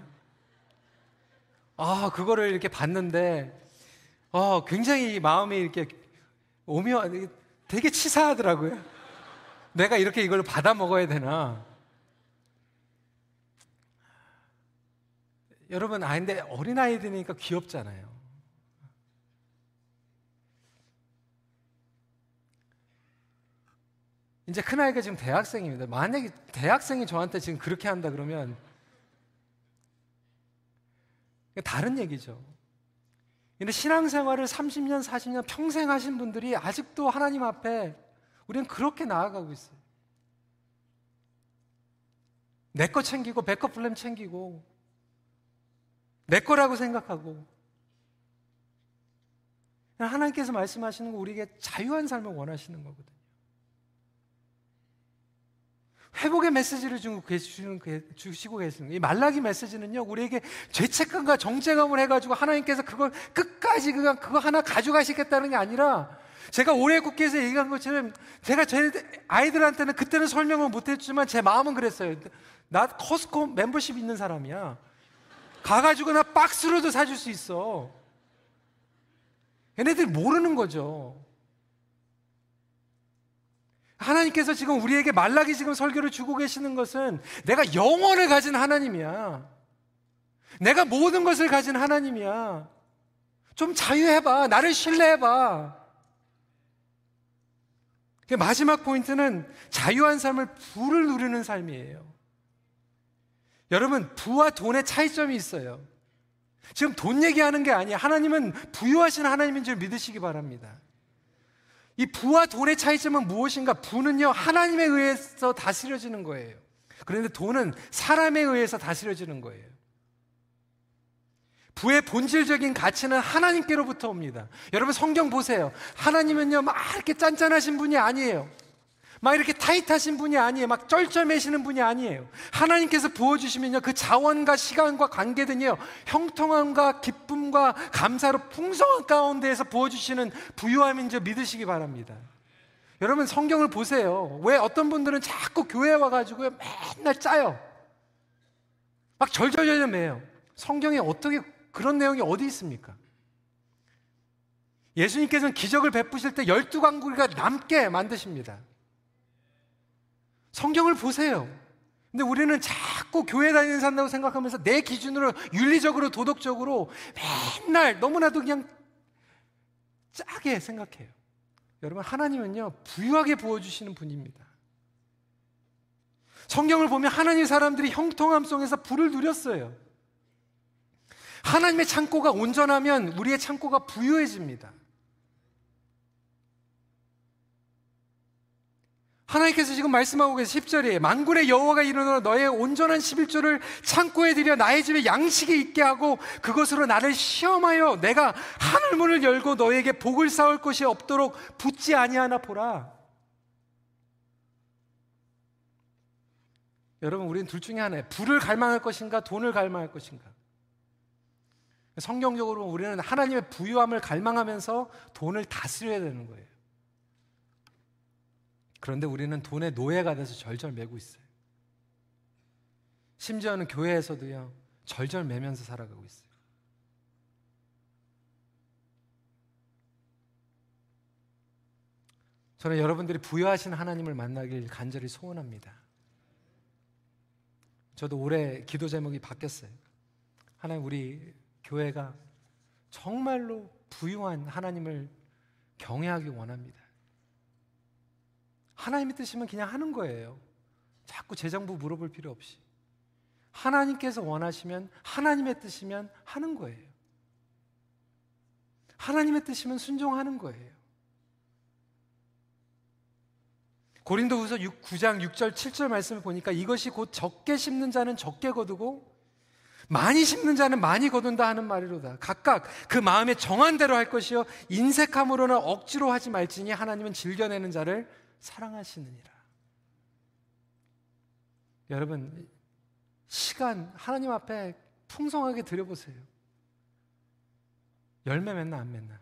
아, 그거를 이렇게 봤는데, 어, 굉장히 마음이 이렇게 오며, 되게 치사하더라고요. 내가 이렇게 이걸 받아 먹어야 되나. 여러분, 아, 근데 어린아이들이니까 귀엽잖아요. 이제 큰아이가 지금 대학생입니다. 만약에 대학생이 저한테 지금 그렇게 한다 그러면 다른 얘기죠. 근데 신앙생활을 30년, 40년 평생 하신 분들이 아직도 하나님 앞에 우리는 그렇게 나아가고 있어요. 내 거 챙기고, 백업 플랜 챙기고, 내 거라고 생각하고. 하나님께서 말씀하시는 거 우리에게 자유한 삶을 원하시는 거거든요. 회복의 메시지를 주시고 계시는. 이 말라기 메시지는요, 우리에게 죄책감과 정체감을 해가지고 하나님께서 그걸 끝까지 그냥 그거 하나 가져가시겠다는 게 아니라 제가 올해 국회에서 얘기한 것처럼 제가 제 아이들한테는 그때는 설명을 못했지만 제 마음은 그랬어요. 나 커스코 멤버십 있는 사람이야. 가가지고 나 박스로도 사줄 수 있어. 얘네들이 모르는 거죠. 하나님께서 지금 우리에게 말라기 지금 설교를 주고 계시는 것은 내가 영원을 가진 하나님이야. 내가 모든 것을 가진 하나님이야. 좀 자유해봐. 나를 신뢰해봐. 마지막 포인트는 자유한 삶을 부를 누리는 삶이에요. 여러분, 부와 돈의 차이점이 있어요. 지금 돈 얘기하는 게 아니에요. 하나님은 부유하신 하나님인 줄 믿으시기 바랍니다. 이 부와 돈의 차이점은 무엇인가? 부는요, 하나님에 의해서 다스려지는 거예요. 그런데 돈은 사람에 의해서 다스려지는 거예요. 부의 본질적인 가치는 하나님께로부터 옵니다. 여러분 성경 보세요. 하나님은요, 막 이렇게 짠짠하신 분이 아니에요. 막 이렇게 타이트하신 분이 아니에요. 막 쩔쩔매시는 분이 아니에요. 하나님께서 부어주시면요. 그 자원과 시간과 관계든요. 형통함과 기쁨과 감사로 풍성한 가운데에서 부어주시는 부유함인 줄 믿으시기 바랍니다. 여러분 성경을 보세요. 왜 어떤 분들은 자꾸 교회 와가지고 맨날 짜요. 막 절절절절 매요. 성경에 어떻게 그런 내용이 어디 있습니까? 예수님께서는 기적을 베푸실 때 열두 광구리가 남게 만드십니다. 성경을 보세요. 근데 우리는 자꾸 교회 다니는 산다고 생각하면서 내 기준으로 윤리적으로 도덕적으로 맨날 너무나도 그냥 짜게 생각해요. 여러분 하나님은요 부유하게 부어주시는 분입니다. 성경을 보면 하나님 사람들이 형통함 속에서 불을 누렸어요. 하나님의 창고가 온전하면 우리의 창고가 부유해집니다. 하나님께서 지금 말씀하고 계신 10절에 만군의 여호와가 이르노 너의 온전한 11조를 창고에 들여 나의 집에 양식이 있게 하고 그것으로 나를 시험하여 내가 하늘 문을 열고 너에게 복을 쌓을 것이 없도록 붙지 아니하나 보라. 여러분 우리는 둘 중에 하나예요. 불을 갈망할 것인가 돈을 갈망할 것인가. 성경적으로 우리는 하나님의 부유함을 갈망하면서 돈을 다스려야 되는 거예요. 그런데 우리는 돈의 노예가 돼서 절절 매고 있어요. 심지어는 교회에서도요, 절절 매면서 살아가고 있어요. 저는 여러분들이 부여하신 하나님을 만나길 간절히 소원합니다. 저도 올해 기도 제목이 바뀌었어요. 하나님, 우리 교회가 정말로 부유한 하나님을 경외하기 원합니다. 하나님의 뜻이면 그냥 하는 거예요. 자꾸 재정부 물어볼 필요 없이. 하나님께서 원하시면 하나님의 뜻이면 하는 거예요. 하나님의 뜻이면 순종하는 거예요. 고린도후서 9장 6절 7절 말씀을 보니까 이것이 곧 적게 심는 자는 적게 거두고 많이 심는 자는 많이 거둔다 하는 말이로다. 각각 그 마음에 정한 대로 할 것이요 인색함으로는 억지로 하지 말지니 하나님은 즐겨내는 자를 사랑하시느니라. 여러분, 시간 하나님 앞에 풍성하게 드려보세요. 열매 맺나 안 맺나?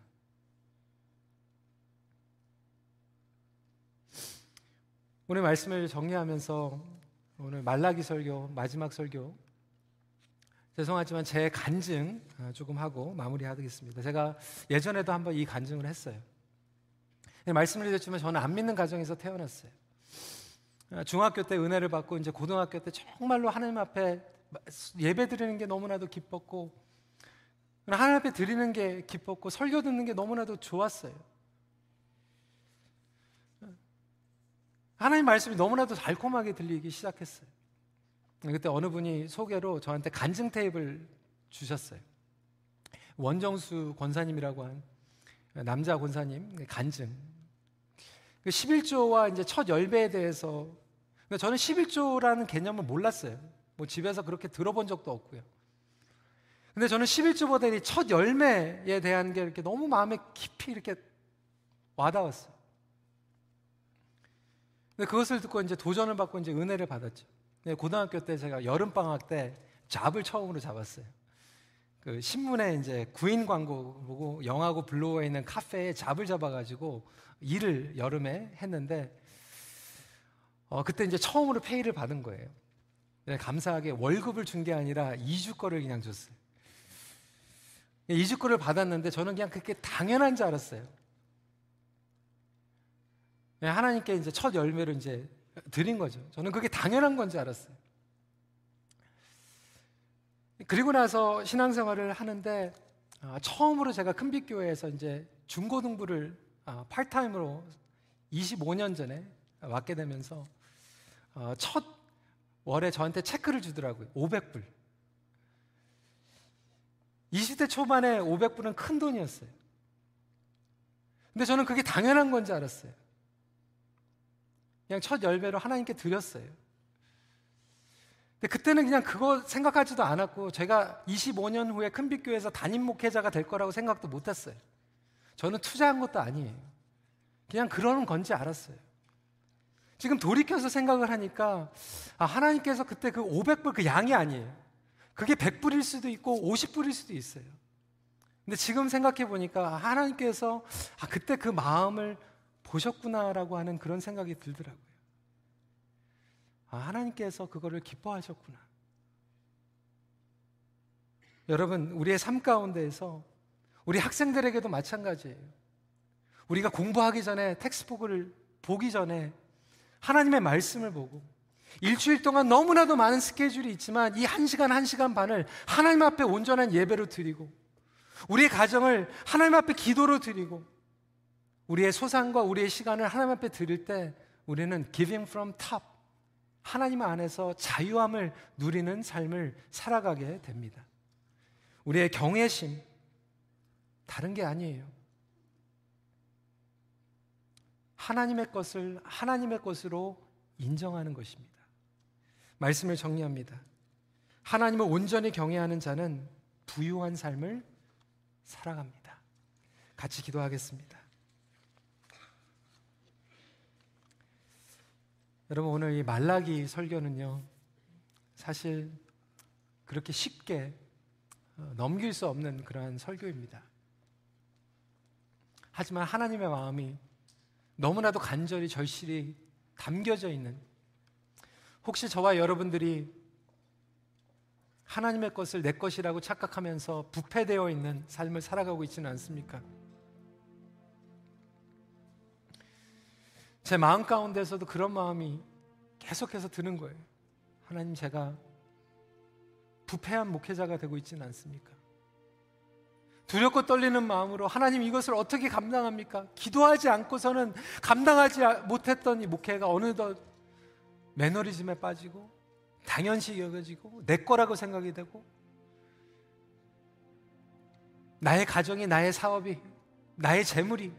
오늘 말씀을 정리하면서 오늘 말라기 설교 마지막 설교 죄송하지만 제 간증 조금 하고 마무리하겠습니다. 제가 예전에도 한번 이 간증을 했어요. 네, 말씀을 드렸지만 저는 안 믿는 가정에서 태어났어요. 아, 중학교 때 은혜를 받고 이제 고등학교 때 정말로 하나님 앞에 예배 드리는 게 너무나도 기뻤고 하나님 앞에 드리는 게 기뻤고 설교 듣는 게 너무나도 좋았어요. 하나님 말씀이 너무나도 달콤하게 들리기 시작했어요. 그때 어느 분이 소개로 저한테 간증 테이블 주셨어요. 원정수 권사님이라고 한 남자 권사님 간증 11조와 그 이제 첫 열매에 대해서 저는 11조라는 개념을 몰랐어요. 뭐 집에서 그렇게 들어본 적도 없고요. 근데 저는 11조보다 첫 열매에 대한 게 이렇게 너무 마음에 깊이 이렇게 와닿았어요. 근데 그것을 듣고 이제 도전을 받고 이제 은혜를 받았죠. 고등학교 때 제가 여름방학 때 잡을 처음으로 잡았어요. 그 신문에 이제 구인 광고 보고 영하고 블루어에 있는 카페에 잡을 잡아가지고 일을 여름에 했는데 어, 그때 이제 처음으로 페이를 받은 거예요. 네, 감사하게 월급을 준 게 아니라 2주 거를 그냥 줬어요. 2주 거를 받았는데 저는 그냥 그게 당연한 줄 알았어요. 네, 하나님께 이제 첫 열매를 이제 드린 거죠. 저는 그게 당연한 건 줄 알았어요. 그리고 나서 신앙생활을 하는데 아, 처음으로 제가 큰빛교회에서 이제 중고등부를 아, 팔타임으로 25년 전에 맡게 되면서 어, 첫 월에 저한테 체크를 주더라고요. 500불. 20대 초반에 500불은 큰 돈이었어요. 근데 저는 그게 당연한 건지 알았어요. 그냥 첫 열매로 하나님께 드렸어요. 근데 그때는 그냥 그거 생각하지도 않았고 제가 25년 후에 큰빛교회에서 담임 목회자가 될 거라고 생각도 못 했어요. 저는 투자한 것도 아니에요. 그냥 그러는 건지 알았어요. 지금 돌이켜서 생각을 하니까 아, 하나님께서 그때 그 500불 그 양이 아니에요. 그게 100불일 수도 있고 50불일 수도 있어요. 근데 지금 생각해 보니까 하나님께서 아, 그때 그 마음을 보셨구나라고 하는 그런 생각이 들더라고요. 아, 하나님께서 그거를 기뻐하셨구나. 여러분, 우리의 삶 가운데에서 우리 학생들에게도 마찬가지예요. 우리가 공부하기 전에 텍스트북을 보기 전에 하나님의 말씀을 보고 일주일 동안 너무나도 많은 스케줄이 있지만 이 한 시간, 한 시간 반을 하나님 앞에 온전한 예배로 드리고 우리의 가정을 하나님 앞에 기도로 드리고 우리의 소상과 우리의 시간을 하나님 앞에 드릴 때 우리는 giving from top 하나님 안에서 자유함을 누리는 삶을 살아가게 됩니다. 우리의 경외심, 다른 게 아니에요. 하나님의 것을 하나님의 것으로 인정하는 것입니다. 말씀을 정리합니다. 하나님을 온전히 경외하는 자는 부유한 삶을 살아갑니다. 같이 기도하겠습니다. 여러분 오늘 이 말라기 설교는요. 사실 그렇게 쉽게 어, 넘길 수 없는 그러한 설교입니다. 하지만 하나님의 마음이 너무나도 간절히 절실히 담겨져 있는 혹시 저와 여러분들이 하나님의 것을 내 것이라고 착각하면서 부패되어 있는 삶을 살아가고 있지는 않습니까? 제 마음 가운데서도 그런 마음이 계속해서 드는 거예요. 하나님 제가 부패한 목회자가 되고 있지는 않습니까? 두렵고 떨리는 마음으로 하나님 이것을 어떻게 감당합니까? 기도하지 않고서는 감당하지 못했던 이 목회가 어느덧 매너리즘에 빠지고 당연시 여겨지고 내 거라고 생각이 되고 나의 가정이 나의 사업이 나의 재물이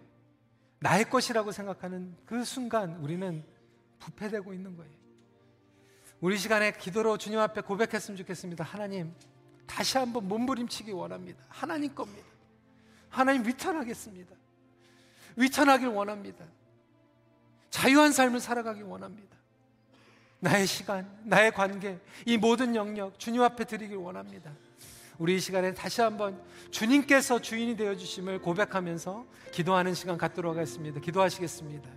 나의 것이라고 생각하는 그 순간 우리는 부패되고 있는 거예요. 우리 시간에 기도로 주님 앞에 고백했으면 좋겠습니다. 하나님, 다시 한번 몸부림치기 원합니다. 하나님 겁니다. 하나님 위천하겠습니다. 위천하길 원합니다. 자유한 삶을 살아가기 원합니다. 나의 시간, 나의 관계, 이 모든 영역 주님 앞에 드리길 원합니다. 우리 이 시간에 다시 한번 주님께서 주인이 되어 주심을 고백하면서 기도하는 시간 갖도록 하겠습니다. 기도하시겠습니다.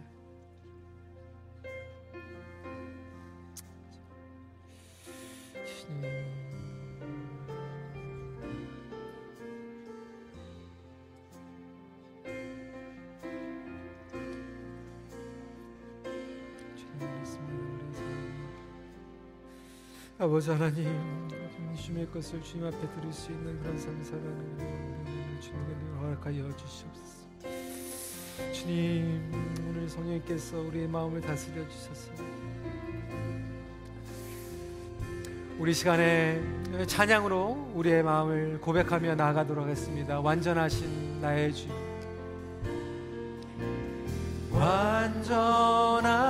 아버지 하나님 주님의 것을 주님 앞에 들을 수 있는 그런 삶 살아가는 주님을 허락하여 주시옵소서. 주님 오늘 성령께서 우리의 마음을 다스려 주셔서 우리 시간에 찬양으로 우리의 마음을 고백하며 나아가도록 하겠습니다. 완전하신 나의 주 완전하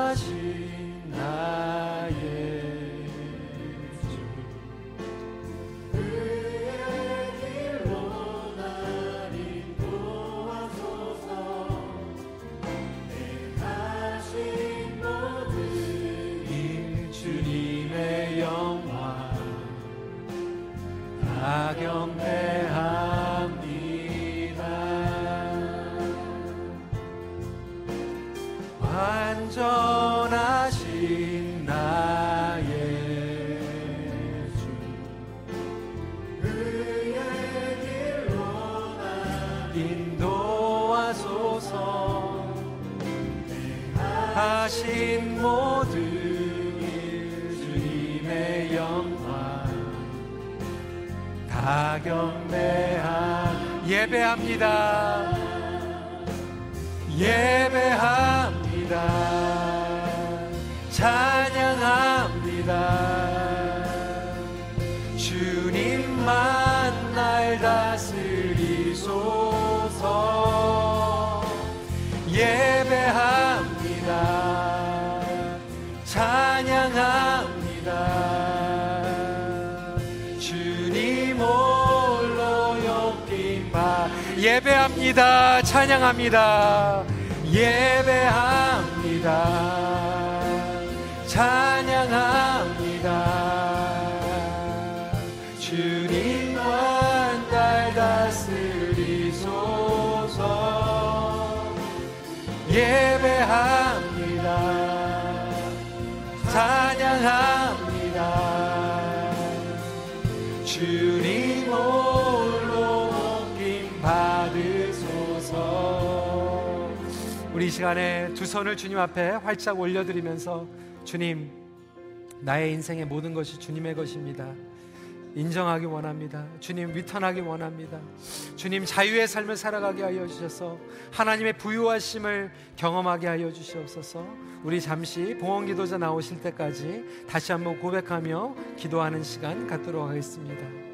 예배합니다 예배합니다 예배합니다. 찬양합니다. 예배합니다. 찬양합니다. 주님만 날 다스리소서. 예배합니다. 찬양합니다 시간에 두 손을 주님 앞에 활짝 올려드리면서 주님 나의 인생의 모든 것이 주님의 것입니다 인정하기 원합니다. 주님 위턴하기 원합니다. 주님 자유의 삶을 살아가게 하여 주셔서 하나님의 부유하심을 경험하게 하여 주시옵소서. 우리 잠시 봉헌 기도자 나오실 때까지 다시 한번 고백하며 기도하는 시간 갖도록 하겠습니다.